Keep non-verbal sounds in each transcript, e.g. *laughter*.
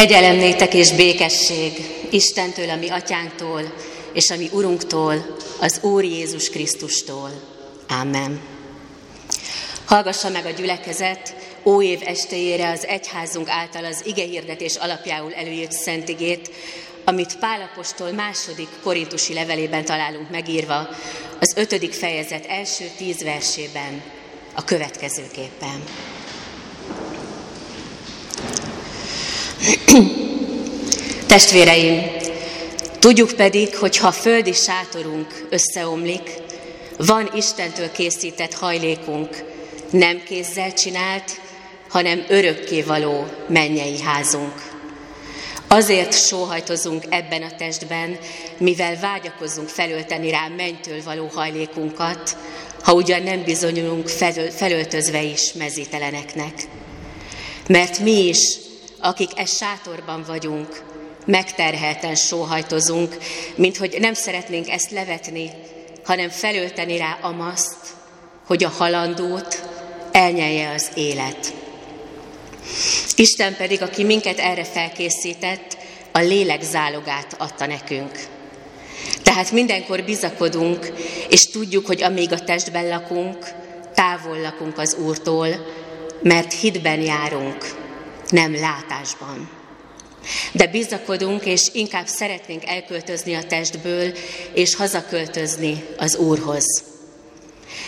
Kegyelem és békesség Istentől, a mi atyánktól, és a mi Urunktól, az Úr Jézus Krisztustól. Amen. Hallgassa meg a gyülekezet óév estéjére az egyházunk által az ige hirdetés alapjául előírt szentigét, amit Pálapostól második korintusi levelében találunk megírva, az ötödik fejezet első tíz versében, a következőképpen. Testvéreim, tudjuk pedig, hogy ha földi sátorunk összeomlik, van Istentől készített hajlékunk, nem kézzel csinált, hanem örökkévaló mennyei házunk. Azért sóhajtozunk ebben a testben, mivel vágyakozunk felölteni rá mennytől való hajlékunkat, ha ugyan nem bizonyulunk felöltözve is mezíteleneknek. Mert mi is akik e sátorban vagyunk, megterhelten sóhajtozunk, mint hogy nem szeretnénk ezt levetni, hanem felölteni rá amaszt, hogy a halandót elnyelje az élet. Isten pedig, aki minket erre felkészített, a lélek zálogát adta nekünk. Tehát mindenkor bizakodunk, és tudjuk, hogy amíg a testben lakunk, távol lakunk az Úrtól, mert hitben járunk, nem látásban. De bizakodunk, és inkább szeretnénk elköltözni a testből, és hazaköltözni az Úrhoz.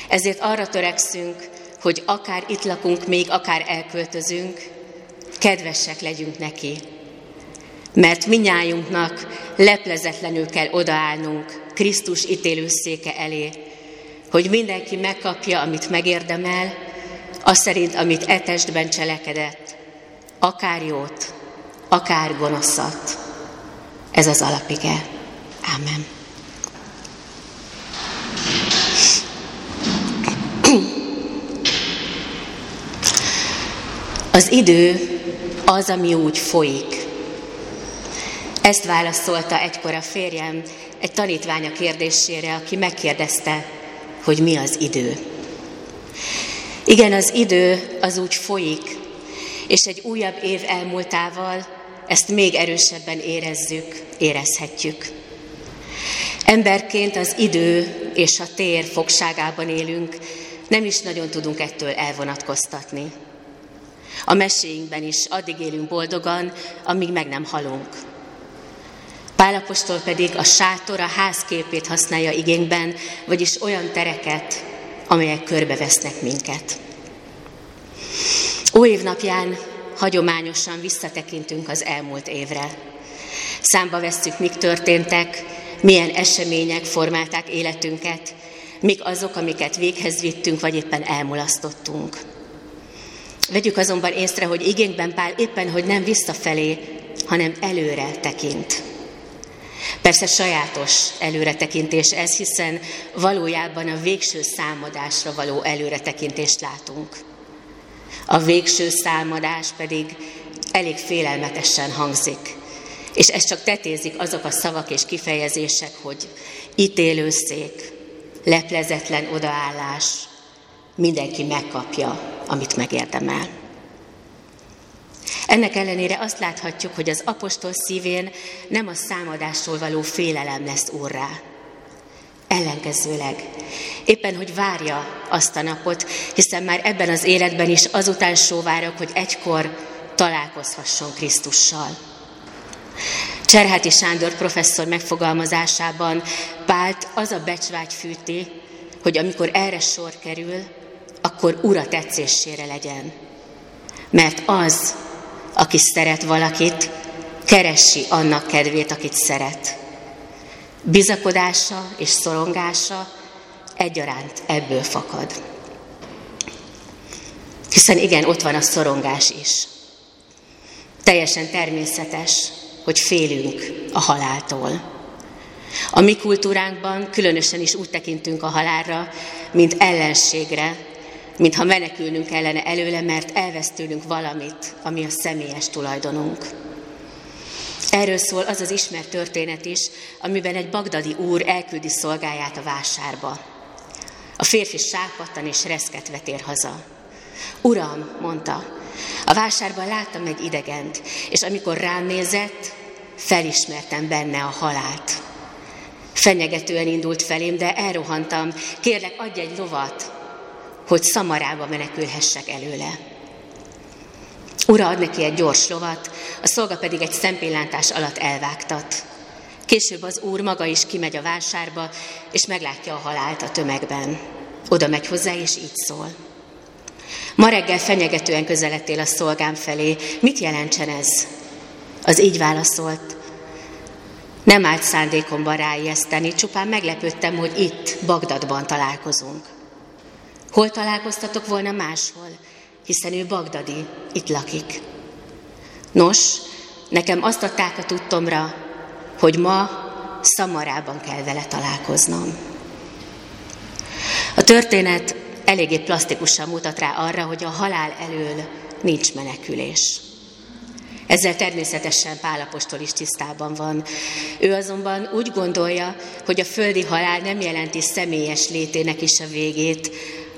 Ezért arra törekszünk, hogy akár itt lakunk, még akár elköltözünk, kedvesek legyünk neki. Mert minnyájunknak leplezetlenül kell odaállnunk Krisztus ítélőszéke elé, hogy mindenki megkapja, amit megérdemel, az szerint, amit e testben cselekedett, akár jót, akár gonoszat. Ez az alapige. Amen. Az idő az, ami úgy folyik. Ezt válaszolta egykor a férjem egy tanítványa kérdésére, aki megkérdezte, hogy mi az idő. Igen, az idő az úgy folyik, és egy újabb év elmúltával ezt még erősebben érezzük, érezhetjük. Emberként az idő és a tér fogságában élünk, nem is nagyon tudunk ettől elvonatkoztatni. A meséinkben is addig élünk boldogan, amíg meg nem halunk. Pálapostól pedig a sátor a házképét használja igényben, vagyis olyan tereket, amelyek körbevesznek minket. Új évnapján hagyományosan visszatekintünk az elmúlt évre. Számba vesszük, mik történtek, milyen események formálták életünket, mik azok, amiket véghez vittünk, vagy éppen elmulasztottunk. Vegyük azonban észre, hogy igényben Pál éppen, hogy nem visszafelé, hanem előre tekint. Persze sajátos előretekintés ez, hiszen valójában a végső számadásra való előretekintést látunk. A végső számadás pedig elég félelmetesen hangzik. És ez csak tetézik azok a szavak és kifejezések, hogy ítélőszék, leplezetlen odaállás, mindenki megkapja, amit megérdemel. Ennek ellenére azt láthatjuk, hogy az apostol szívén nem a számadásról való félelem lesz úrrá, Ellenkezőleg, éppen, hogy várja azt a napot, hiszen már ebben az életben is azután sóvárok, hogy egykor találkozhasson Krisztussal. Cserháti Sándor professzor megfogalmazásában Pált az a becsvágy fűti, hogy amikor erre sor kerül, akkor ura tetszésére legyen. Mert az, aki szeret valakit, keresi annak kedvét, akit szeret. Bizakodása és szorongása egyaránt ebből fakad. Hiszen igen, ott van a szorongás is. Teljesen természetes, hogy félünk a haláltól. A mi kultúránkban különösen is úgy tekintünk a halálra, mint ellenségre, mintha menekülnünk ellene előle, mert elvesztülünk valamit, ami a személyes tulajdonunk. Erről szól az az ismert történet is, amiben egy bagdadi úr elküldi szolgáját a vásárba. A férfi sápattan és reszketve tér haza. Uram, mondta, A vásárban láttam egy idegent, és amikor rám nézett, felismertem benne a halált. Fenyegetően indult felém, de elrohantam. Kérlek, adj egy lovat, hogy szamarába menekülhessek előle. Ura ad neki egy gyors lovat, a szolga pedig egy szempillantás alatt elvágtat. Később az úr maga is kimegy a vásárba, és meglátja a halált a tömegben. Oda megy hozzá, és így szól. Ma reggel fenyegetően közeledtél a szolgám felé. Mit jelentsen ez? Az így válaszolt. Nem állt szándékomban ráijeszteni, csupán meglepődtem, hogy itt, Bagdadban találkozunk. Hol találkoztatok volna máshol, hiszen ő bagdadi, itt lakik. Nos, nekem azt adták a tudtomra, hogy ma Szamarában kell vele találkoznom. A történet eléggé plastikusan mutat rá arra, hogy a halál elől nincs menekülés. Ezzel természetesen Pálapostól is tisztában van. Ő azonban úgy gondolja, hogy a földi halál nem jelenti személyes létének is a végét,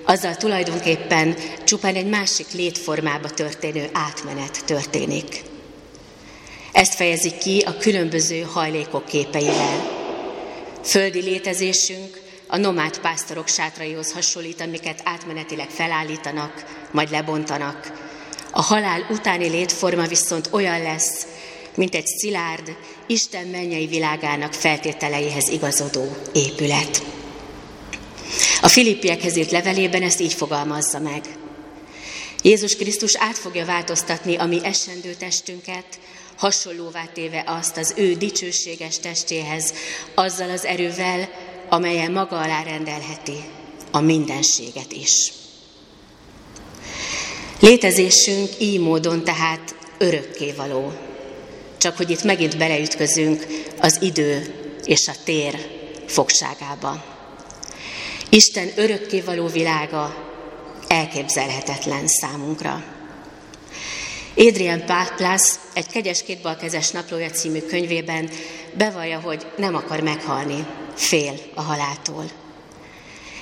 azzal tulajdonképpen csupán egy másik létformába történő átmenet történik. Ezt fejezik ki a különböző hajlékok képeivel. Földi létezésünk a nomád pásztorok sátraihoz hasonlít, amiket átmenetileg felállítanak, majd lebontanak. A halál utáni létforma viszont olyan lesz, mint egy szilárd, Isten mennyei világának feltételeihez igazodó épület. A Filippiekhez írt levelében ezt így fogalmazza meg. Jézus Krisztus át fogja változtatni a mi esendő testünket, hasonlóvá téve azt az ő dicsőséges testéhez, azzal az erővel, amelyen maga alá rendelheti a mindenséget is. Létezésünk így módon tehát örökkévaló. Csak hogy itt megint beleütközünk az idő és a tér fogságába. Isten örökkévaló világa elképzelhetetlen számunkra. Adrian Plász egy kegyes kétbalkezes naplója című könyvében bevallja, hogy nem akar meghalni, fél a haláltól.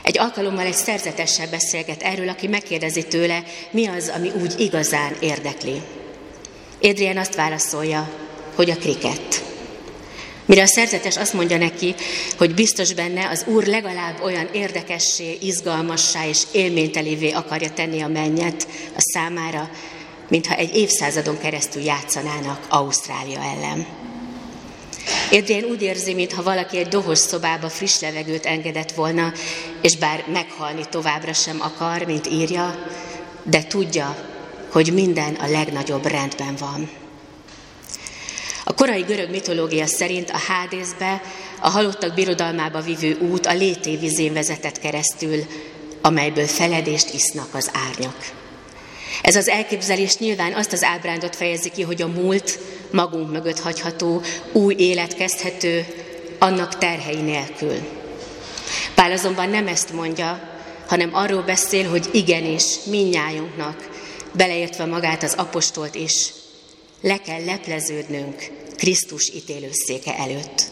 Egy alkalommal egy szerzetessel beszélget erről, aki megkérdezi tőle, mi az, ami úgy igazán érdekli. Adrian azt válaszolja, hogy a kriket. Mire a szerzetes azt mondja neki, hogy biztos benne az Úr legalább olyan érdekessé, izgalmassá és élménytelévé akarja tenni a mennyet a számára, mintha egy évszázadon keresztül játszanának Ausztrália ellen. Adrian úgy érzi, mintha valaki egy dohos szobába friss levegőt engedett volna, és bár meghalni továbbra sem akar, mint írja, de tudja, hogy minden a legnagyobb rendben van. A korai görög mitológia szerint a Hádészbe, a halottak birodalmába vívő út a létévizén vezetett keresztül, amelyből feledést isznak az árnyak. Ez az elképzelés nyilván azt az ábrándot fejezi ki, hogy a múlt magunk mögött hagyható, új élet kezdhető, annak terhei nélkül. Pál azonban nem ezt mondja, hanem arról beszél, hogy igenis minnyájunknak, beleértve magát az apostolt is, le kell lepleződnünk Krisztus ítélőszéke előtt.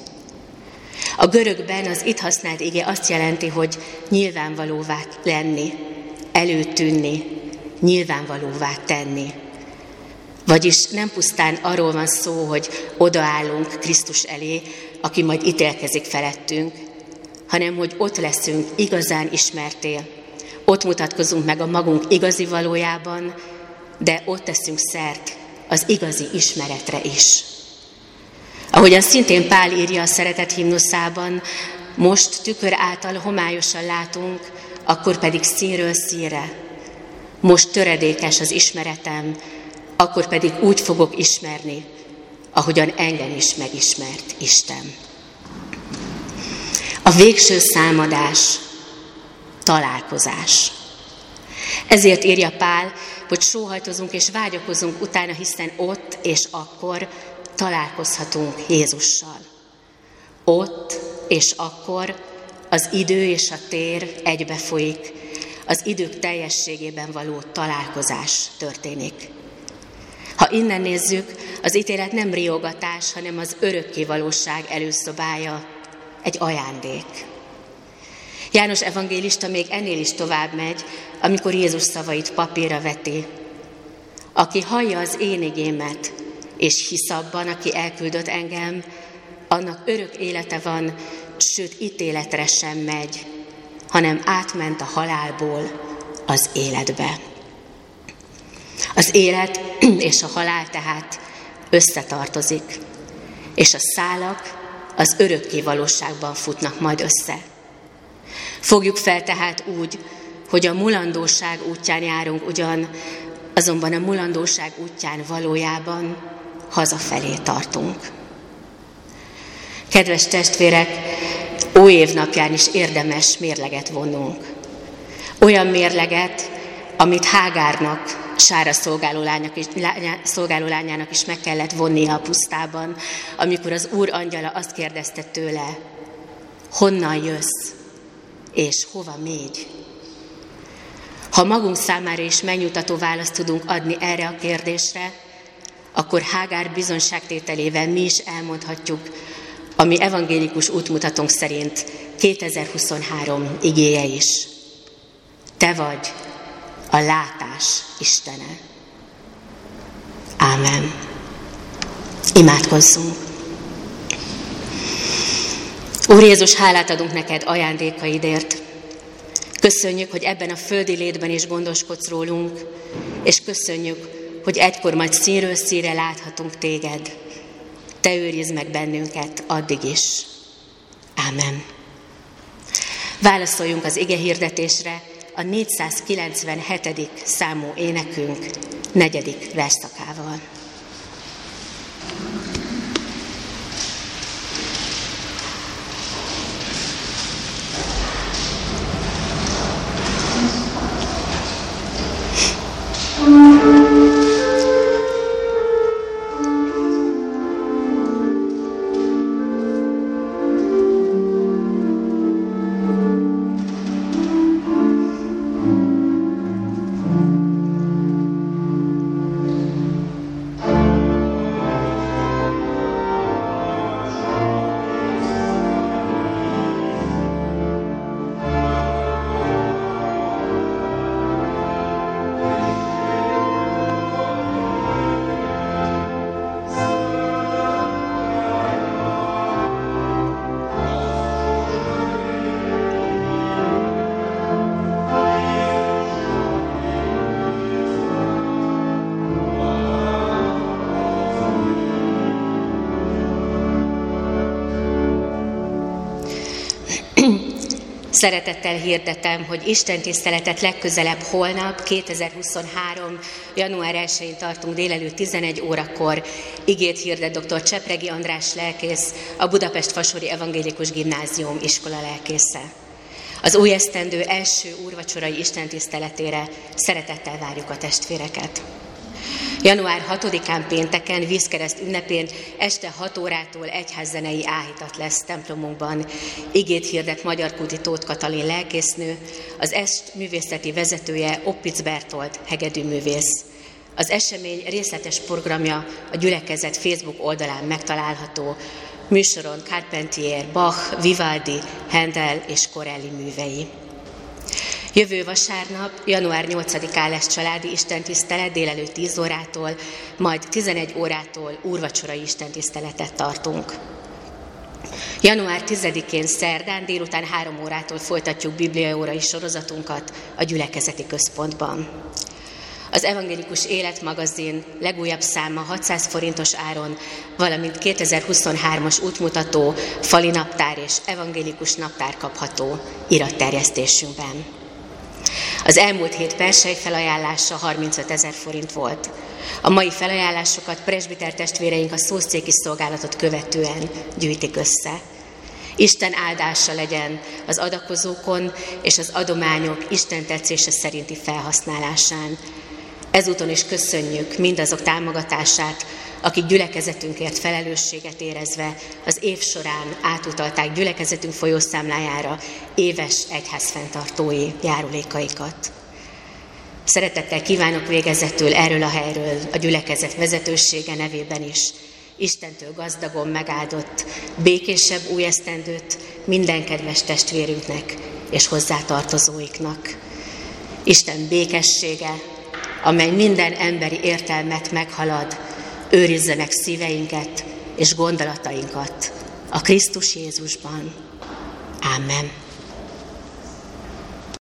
A görögben az itt használt ige azt jelenti, hogy nyilvánvalóvá lenni, előtűnni, nyilvánvalóvá tenni. Vagyis nem pusztán arról van szó, hogy odaállunk Krisztus elé, aki majd ítélkezik felettünk, hanem hogy ott leszünk igazán ismertél, ott mutatkozunk meg a magunk igazi valójában, de ott teszünk szert az igazi ismeretre is. Ahogyan szintén Pál írja a szeretet himnuszában, most tükör által homályosan látunk, akkor pedig színről színre. Most töredékes az ismeretem, akkor pedig úgy fogok ismerni, ahogyan engem is megismert Isten. A végső számadás, találkozás. Ezért írja Pál, hogy sóhajtozunk és vágyakozunk utána, hiszen ott és akkor találkozhatunk Jézussal. Ott és akkor az idő és a tér egybefolyik, az idők teljességében való találkozás történik. Ha innen nézzük, az ítélet nem riogatás, hanem az örökké valóság előszobája, egy ajándék. János evangélista még ennél is tovább megy, amikor Jézus szavait papírra veti. Aki hallja az én igémet, és hisz abban, aki elküldött engem, annak örök élete van, sőt ítéletre sem megy, hanem átment a halálból az életbe. Az élet *clears throat* és a halál tehát összetartozik, és a szálak az örökké valóságban futnak majd össze. Fogjuk fel tehát úgy, hogy a mulandóság útján járunk ugyan, azonban a mulandóság útján valójában hazafelé tartunk. Kedves testvérek, új évnapján is érdemes mérleget vonnunk. Olyan mérleget, amit Hágárnak, Sára szolgáló, lányok is, szolgáló lányának is meg kellett vonnia a pusztában, amikor az Úr angyala azt kérdezte tőle, honnan jössz, és hova mégy? Ha magunk számára is megnyugtató választ tudunk adni erre a kérdésre, akkor Hágár bizonságtételével mi is elmondhatjuk, ami evangélikus útmutatónk szerint 2023 igéje is. Te vagy a látás Istene. Ámen. Imádkozzunk. Úr Jézus, hálát adunk neked ajándékaidért. Köszönjük, hogy ebben a földi létben is gondoskodsz rólunk, és köszönjük, hogy egykor majd színről színre láthatunk téged. Te őrizd meg bennünket addig is. Ámen. Válaszoljunk az ige hirdetésre a 497. számú énekünk negyedik verszakával. Szeretettel hirdetem, hogy Isten tiszteletet legközelebb holnap, 2023. január 1-én tartunk délelőtt 11 órakor. Igét hirdet dr. Csepregi András lelkész, a Budapest Fasori Evangélikus Gimnázium iskola lelkésze. Az új esztendő első úrvacsorai Isten tiszteletére szeretettel várjuk a testvéreket. Január 6-án pénteken, vízkereszt ünnepén este 6 órától egyházzenei áhítat lesz templomunkban. Igét hirdet Magyar Kuti Tóth Katalin lelkésznő, az est művészeti vezetője Oppic Bertolt hegedűművész. Az esemény részletes programja a gyülekezet Facebook oldalán megtalálható. Műsoron Carpentier, Bach, Vivaldi, Handel és Corelli művei. Jövő vasárnap, január 8-án lesz családi istentisztelet délelőtt 10 órától, majd 11 órától úrvacsorai istentiszteletet tartunk. Január 10-én szerdán délután 3 órától folytatjuk bibliaórai sorozatunkat a gyülekezeti központban. Az Evangélikus Életmagazin legújabb száma 600 forintos áron, valamint 2023-as útmutató, fali naptár és evangélikus naptár kapható iratterjesztésünkben. Az elmúlt hét persely felajánlása 35 ezer forint volt. A mai felajánlásokat presbiter testvéreink a szószéki szolgálatot követően gyűjtik össze. Isten áldása legyen az adakozókon és az adományok Isten tetszése szerinti felhasználásán. Ezúton is köszönjük mindazok támogatását, akik gyülekezetünkért felelősséget érezve az év során átutalták gyülekezetünk folyószámlájára éves egyházfenntartói járulékaikat. Szeretettel kívánok végezetül erről a helyről a gyülekezet vezetősége nevében is Istentől gazdagon megáldott, békésebb új esztendőt minden kedves testvérünknek és hozzátartozóiknak. Isten békessége, amely minden emberi értelmet meghalad, őrizze meg szíveinket és gondolatainkat a Krisztus Jézusban. Amen.